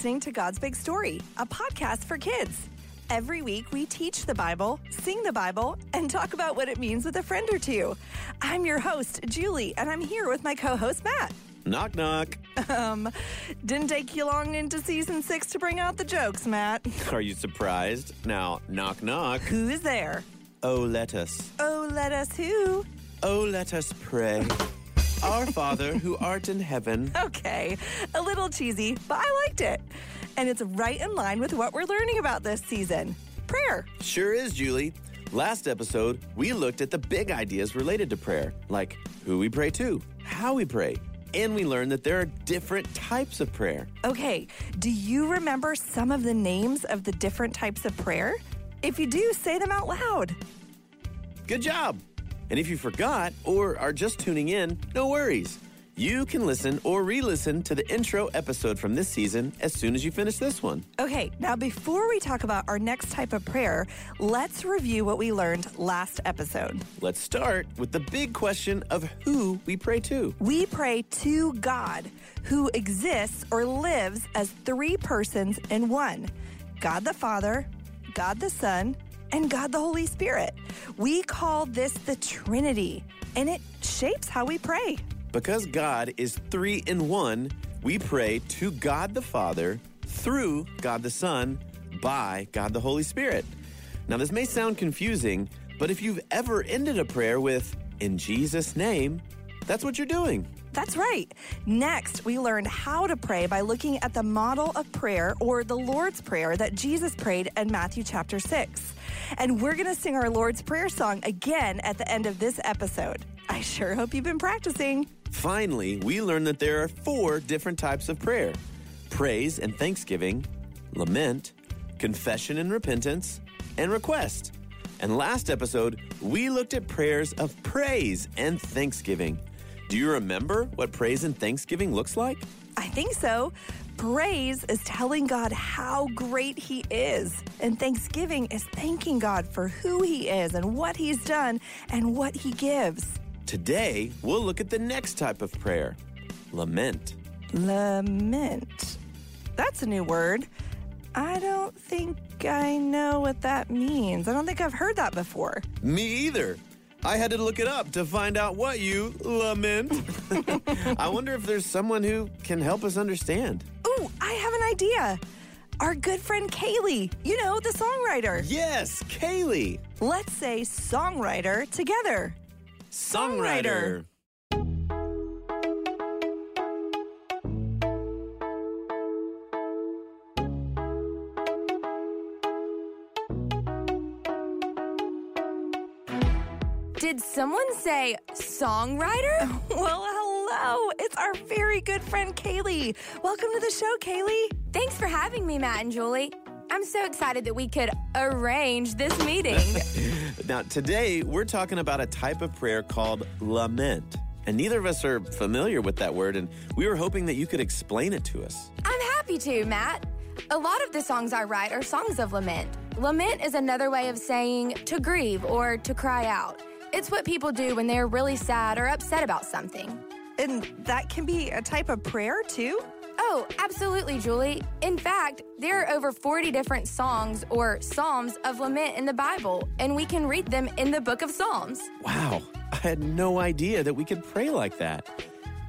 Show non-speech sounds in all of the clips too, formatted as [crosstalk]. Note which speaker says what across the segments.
Speaker 1: listening to God's Big Story, a podcast for kids. Every week, we teach the Bible, sing the Bible, and talk about what it means with a friend or two. I'm your host, Julie, and I'm here with my co host, Matt.
Speaker 2: Knock, knock.
Speaker 1: Um, didn't take you long into season six to bring out the jokes, Matt. [laughs]
Speaker 2: Are you surprised? Now, knock, knock.
Speaker 1: Who's there?
Speaker 2: Oh, let us.
Speaker 1: Oh, let us who?
Speaker 2: Oh, let us pray. Our Father who art in heaven. [laughs]
Speaker 1: Okay, a little cheesy, but I liked it. And it's right in line with what we're learning about this season prayer.
Speaker 2: Sure is, Julie. Last episode, we looked at the big ideas related to prayer, like who we pray to, how we pray, and we learned that there are different types of prayer.
Speaker 1: Okay, do you remember some of the names of the different types of prayer? If you do, say them out loud.
Speaker 2: Good job! And if you forgot or are just tuning in, no worries. You can listen or re listen to the intro episode from this season as soon as you finish this one.
Speaker 1: Okay, now before we talk about our next type of prayer, let's review what we learned last episode.
Speaker 2: Let's start with the big question of who we pray to.
Speaker 1: We pray to God, who exists or lives as three persons in one God the Father, God the Son, and God the Holy Spirit. We call this the Trinity, and it shapes how we pray.
Speaker 2: Because God is three in one, we pray to God the Father, through God the Son, by God the Holy Spirit. Now, this may sound confusing, but if you've ever ended a prayer with, in Jesus' name, that's what you're doing.
Speaker 1: That's right. Next, we learned how to pray by looking at the model of prayer or the Lord's Prayer that Jesus prayed in Matthew chapter 6. And we're going to sing our Lord's Prayer song again at the end of this episode. I sure hope you've been practicing.
Speaker 2: Finally, we learned that there are four different types of prayer praise and thanksgiving, lament, confession and repentance, and request. And last episode, we looked at prayers of praise and thanksgiving. Do you remember what praise and thanksgiving looks like?
Speaker 1: I think so. Praise is telling God how great He is, and thanksgiving is thanking God for who He is and what He's done and what He gives.
Speaker 2: Today, we'll look at the next type of prayer lament.
Speaker 1: Lament. That's a new word. I don't think I know what that means. I don't think I've heard that before.
Speaker 2: Me either. I had to look it up to find out what you lament. [laughs] I wonder if there's someone who can help us understand.
Speaker 1: Ooh, I have an idea. Our good friend Kayley, you know, the songwriter.
Speaker 2: Yes, Kayley.
Speaker 1: Let's say songwriter together.
Speaker 2: Songwriter.
Speaker 3: Did someone say songwriter? [laughs]
Speaker 1: Well, hello. It's our very good friend Kayley. Welcome to the show, Kayley.
Speaker 3: Thanks for having me, Matt and Julie. I'm so excited that we could arrange this meeting. [laughs]
Speaker 2: Now, today we're talking about a type of prayer called lament. And neither of us are familiar with that word, and we were hoping that you could explain it to us.
Speaker 3: I'm happy to, Matt. A lot of the songs I write are songs of lament. Lament is another way of saying to grieve or to cry out. It's what people do when they're really sad or upset about something.
Speaker 1: And that can be a type of prayer, too?
Speaker 3: Oh, absolutely, Julie. In fact, there are over 40 different songs or psalms of lament in the Bible, and we can read them in the book of Psalms.
Speaker 2: Wow, I had no idea that we could pray like that.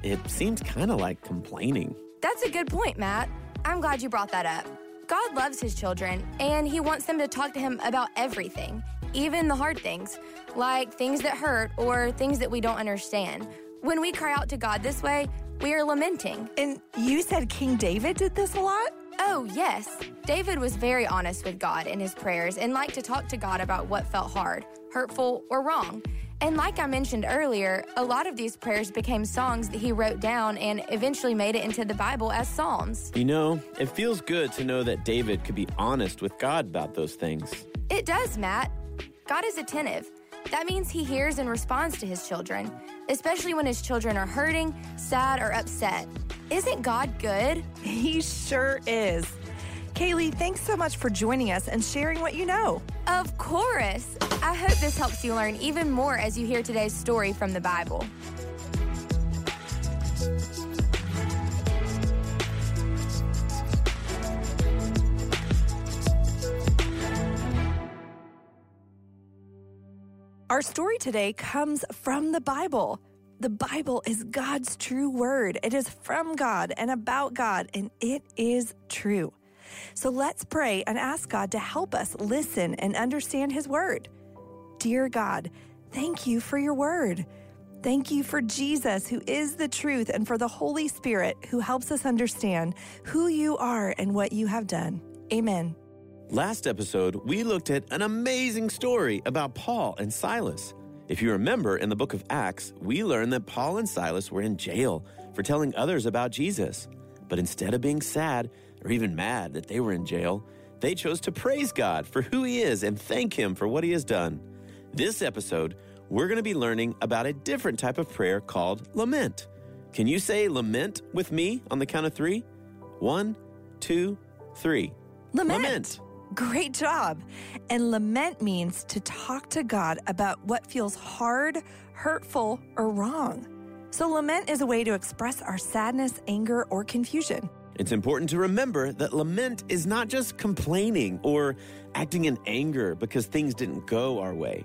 Speaker 2: It seems kind of like complaining.
Speaker 3: That's a good point, Matt. I'm glad you brought that up. God loves his children, and he wants them to talk to him about everything, even the hard things, like things that hurt or things that we don't understand. When we cry out to God this way, we are lamenting.
Speaker 1: And you said King David did this a lot?
Speaker 3: Oh, yes. David was very honest with God in his prayers and liked to talk to God about what felt hard, hurtful, or wrong. And like I mentioned earlier, a lot of these prayers became songs that he wrote down and eventually made it into the Bible as psalms.
Speaker 2: You know, it feels good to know that David could be honest with God about those things.
Speaker 3: It does, Matt. God is attentive. That means he hears and responds to his children, especially when his children are hurting, sad, or upset. Isn't God good?
Speaker 1: He sure is. Kayley, thanks so much for joining us and sharing what you know.
Speaker 3: Of course. I hope this helps you learn even more as you hear today's story from the Bible.
Speaker 1: Our story today comes from the Bible. The Bible is God's true word. It is from God and about God, and it is true. So let's pray and ask God to help us listen and understand His word. Dear God, thank you for your word. Thank you for Jesus, who is the truth, and for the Holy Spirit, who helps us understand who you are and what you have done. Amen.
Speaker 2: Last episode, we looked at an amazing story about Paul and Silas. If you remember, in the book of Acts, we learned that Paul and Silas were in jail for telling others about Jesus. But instead of being sad or even mad that they were in jail, they chose to praise God for who He is and thank Him for what He has done. This episode, we're going to be learning about a different type of prayer called lament. Can you say lament with me on the count of three? One, two, three.
Speaker 1: Lament.
Speaker 2: Lament.
Speaker 1: Great job. And lament means to talk to God about what feels hard, hurtful, or wrong. So, lament is a way to express our sadness, anger, or confusion.
Speaker 2: It's important to remember that lament is not just complaining or acting in anger because things didn't go our way.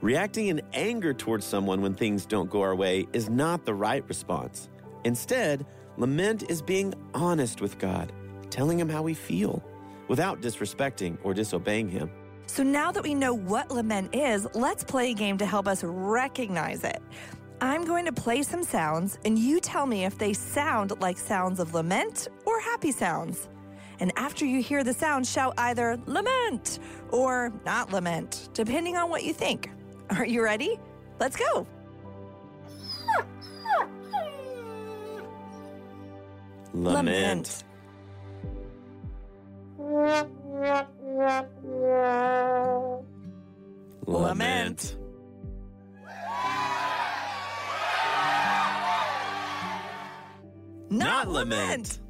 Speaker 2: Reacting in anger towards someone when things don't go our way is not the right response. Instead, lament is being honest with God, telling Him how we feel without disrespecting or disobeying Him.
Speaker 1: So, now that we know what lament is, let's play a game to help us recognize it. I'm going to play some sounds, and you tell me if they sound like sounds of lament or happy sounds. And after you hear the sound, shout either lament or not lament, depending on what you think. [laughs] Are you ready? Let's go.
Speaker 2: Lament.
Speaker 1: Lament.
Speaker 2: Not lament.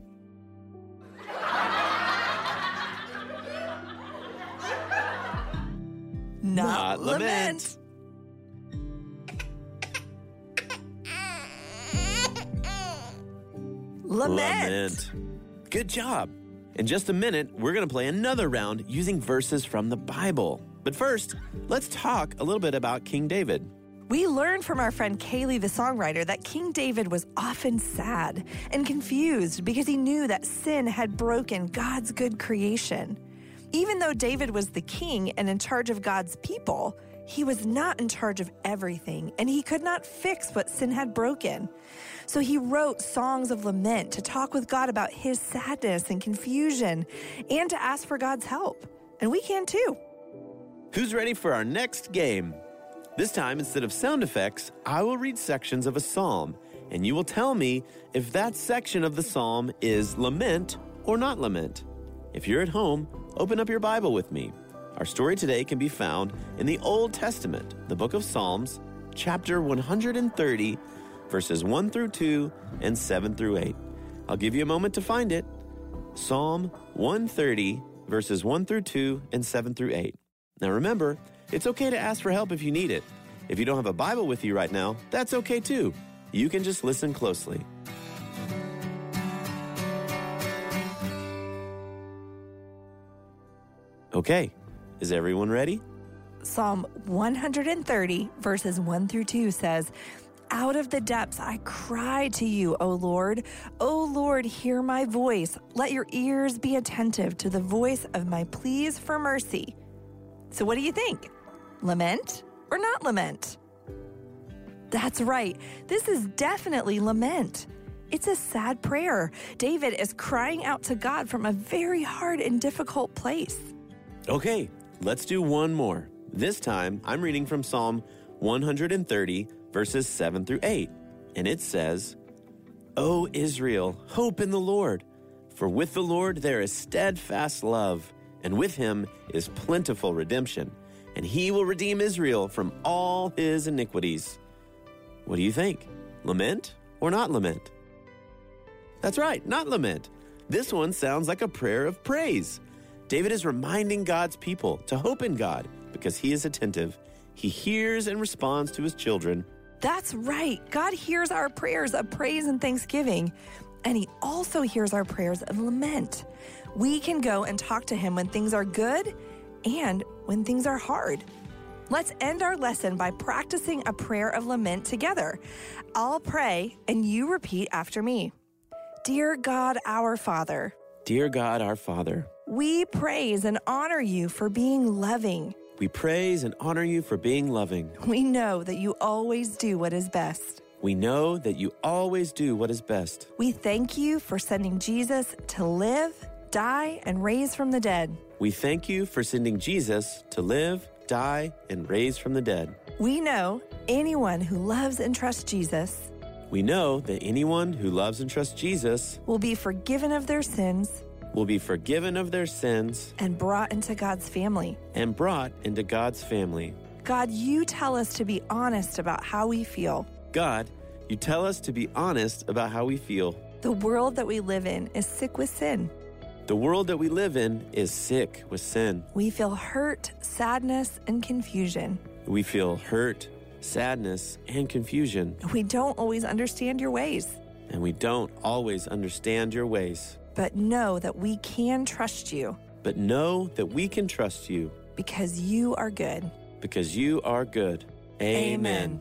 Speaker 1: Not,
Speaker 2: Not lament.
Speaker 1: Lament.
Speaker 2: Good job. In just a minute, we're going to play another round using verses from the Bible. But first, let's talk a little bit about King David.
Speaker 1: We learned from our friend Kayley, the songwriter, that King David was often sad and confused because he knew that sin had broken God's good creation. Even though David was the king and in charge of God's people, he was not in charge of everything and he could not fix what sin had broken. So he wrote songs of lament to talk with God about his sadness and confusion and to ask for God's help. And we can too.
Speaker 2: Who's ready for our next game? This time, instead of sound effects, I will read sections of a psalm, and you will tell me if that section of the psalm is lament or not lament. If you're at home, open up your Bible with me. Our story today can be found in the Old Testament, the book of Psalms, chapter 130, verses 1 through 2 and 7 through 8. I'll give you a moment to find it. Psalm 130, verses 1 through 2 and 7 through 8. Now remember, it's okay to ask for help if you need it. If you don't have a Bible with you right now, that's okay too. You can just listen closely. Okay, is everyone ready?
Speaker 1: Psalm 130, verses 1 through 2 says, Out of the depths I cry to you, O Lord. O Lord, hear my voice. Let your ears be attentive to the voice of my pleas for mercy. So, what do you think? Lament or not lament? That's right. This is definitely lament. It's a sad prayer. David is crying out to God from a very hard and difficult place.
Speaker 2: Okay, let's do one more. This time, I'm reading from Psalm 130, verses 7 through 8. And it says, O Israel, hope in the Lord, for with the Lord there is steadfast love, and with him is plentiful redemption, and he will redeem Israel from all his iniquities. What do you think? Lament or not lament? That's right, not lament. This one sounds like a prayer of praise. David is reminding God's people to hope in God because he is attentive. He hears and responds to his children.
Speaker 1: That's right. God hears our prayers of praise and thanksgiving, and He also hears our prayers of lament. We can go and talk to Him when things are good and when things are hard. Let's end our lesson by practicing a prayer of lament together. I'll pray, and you repeat after me. Dear God, our Father,
Speaker 2: Dear God, our Father,
Speaker 1: we praise and honor you for being loving.
Speaker 2: we praise and honor you for being loving.
Speaker 1: We know that you always do what is best.
Speaker 2: We know that you always do what is best.
Speaker 1: We thank you for sending Jesus to live, die, and raise from the dead.
Speaker 2: We thank you for sending Jesus to live, die, and raise from the dead.
Speaker 1: We know anyone who loves and trusts Jesus
Speaker 2: We know that anyone who loves and trusts Jesus
Speaker 1: will be forgiven of their sins
Speaker 2: will be forgiven of their sins
Speaker 1: and brought into God's family.
Speaker 2: and brought into God's family.
Speaker 1: God, you tell us to be honest about how we feel.
Speaker 2: God, you tell us to be honest about how we feel.
Speaker 1: The world that we live in is sick with sin.
Speaker 2: The world that we live in is sick with sin.
Speaker 1: We feel hurt, sadness, and confusion.
Speaker 2: We feel hurt, sadness, and confusion,
Speaker 1: We don't always understand your ways,
Speaker 2: and we don't always understand your ways.
Speaker 1: But know that we can trust you
Speaker 2: But know that we can trust you
Speaker 1: because you are good.
Speaker 2: because you are good. Amen.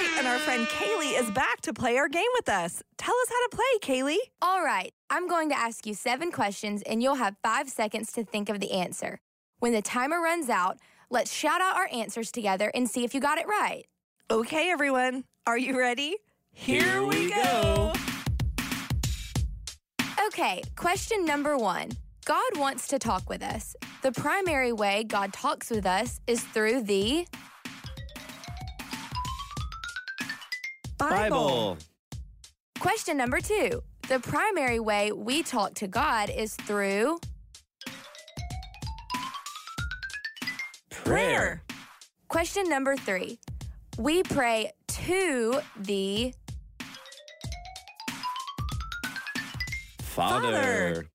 Speaker 1: And our friend Kayley is back to play our game with us. Tell us how to play, Kayley.
Speaker 3: All right, I'm going to ask you seven questions and you'll have five seconds to think of the answer. When the timer runs out, let's shout out our answers together and see if you got it right.
Speaker 1: Okay, everyone. Are you ready?
Speaker 2: Here we go.
Speaker 3: Okay, question number one God wants to talk with us. The primary way God talks with us is through the.
Speaker 2: Bible.
Speaker 3: Question number two The primary way we talk to God is through.
Speaker 2: Prayer.
Speaker 3: Question number three We pray to the.
Speaker 2: Father.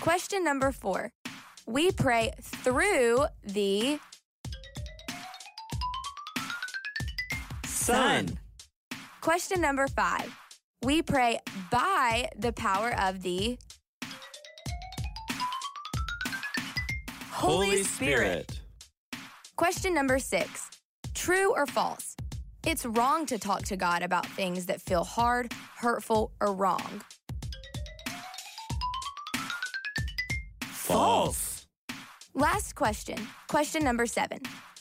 Speaker 3: Question number four. We pray through the
Speaker 2: Son.
Speaker 3: Question number five. We pray by the power of the
Speaker 2: Holy Spirit.
Speaker 3: Question number six. True or false? It's wrong to talk to God about things that feel hard, hurtful, or wrong.
Speaker 2: False.
Speaker 3: Last question. Question number seven.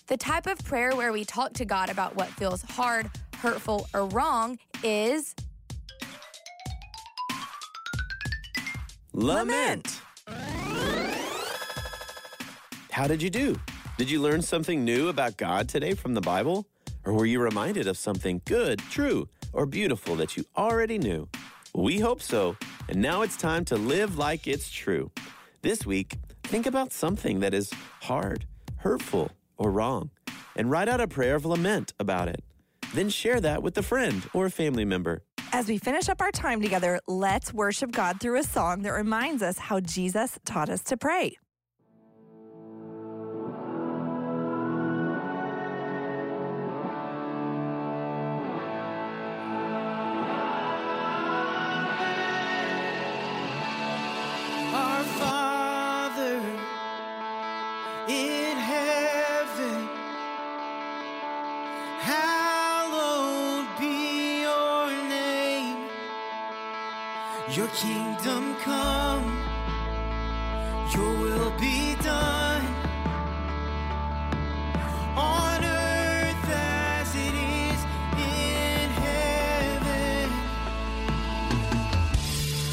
Speaker 3: The type of prayer where we talk to God about what feels hard, hurtful, or wrong is
Speaker 2: Lament. How did you do? Did you learn something new about God today from the Bible? Or were you reminded of something good, true, or beautiful that you already knew? We hope so. And now it's time to live like it's true. This week, think about something that is hard, hurtful, or wrong, and write out a prayer of lament about it. Then share that with a friend or a family member.
Speaker 1: As we finish up our time together, let's worship God through a song that reminds us how Jesus taught us to pray.
Speaker 4: Your kingdom come, your will be done on earth as it is in heaven.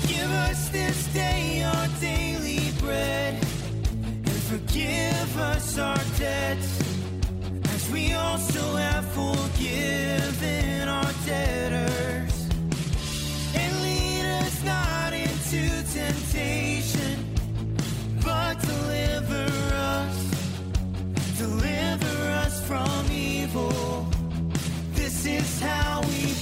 Speaker 4: Give us this day our daily bread and forgive us our debts as we also have forgiven our debtors. This is how we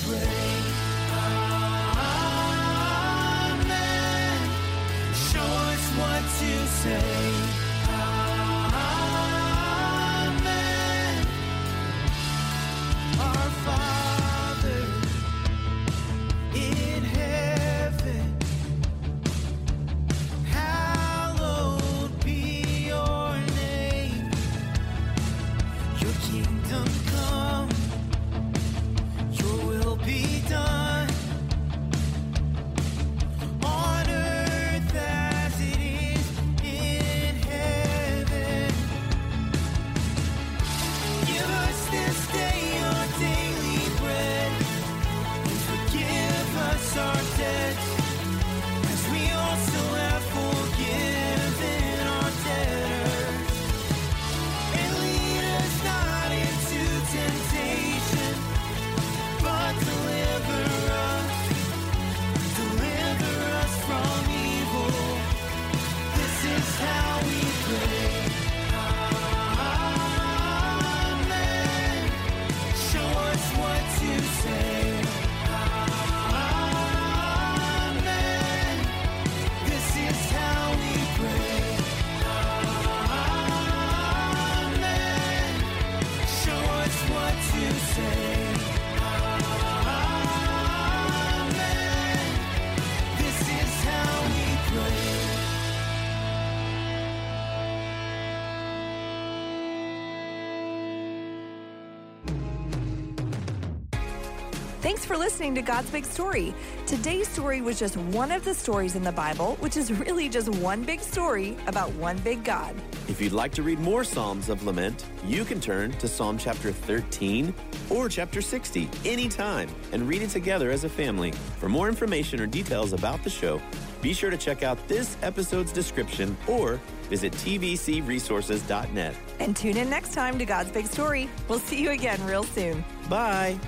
Speaker 1: Thanks for listening to God's Big Story. Today's story was just one of the stories in the Bible, which is really just one big story about one big God.
Speaker 2: If you'd like to read more Psalms of Lament, you can turn to Psalm chapter 13 or chapter 60 anytime and read it together as a family. For more information or details about the show, be sure to check out this episode's description or visit tvcresources.net.
Speaker 1: And tune in next time to God's Big Story. We'll see you again real soon.
Speaker 2: Bye.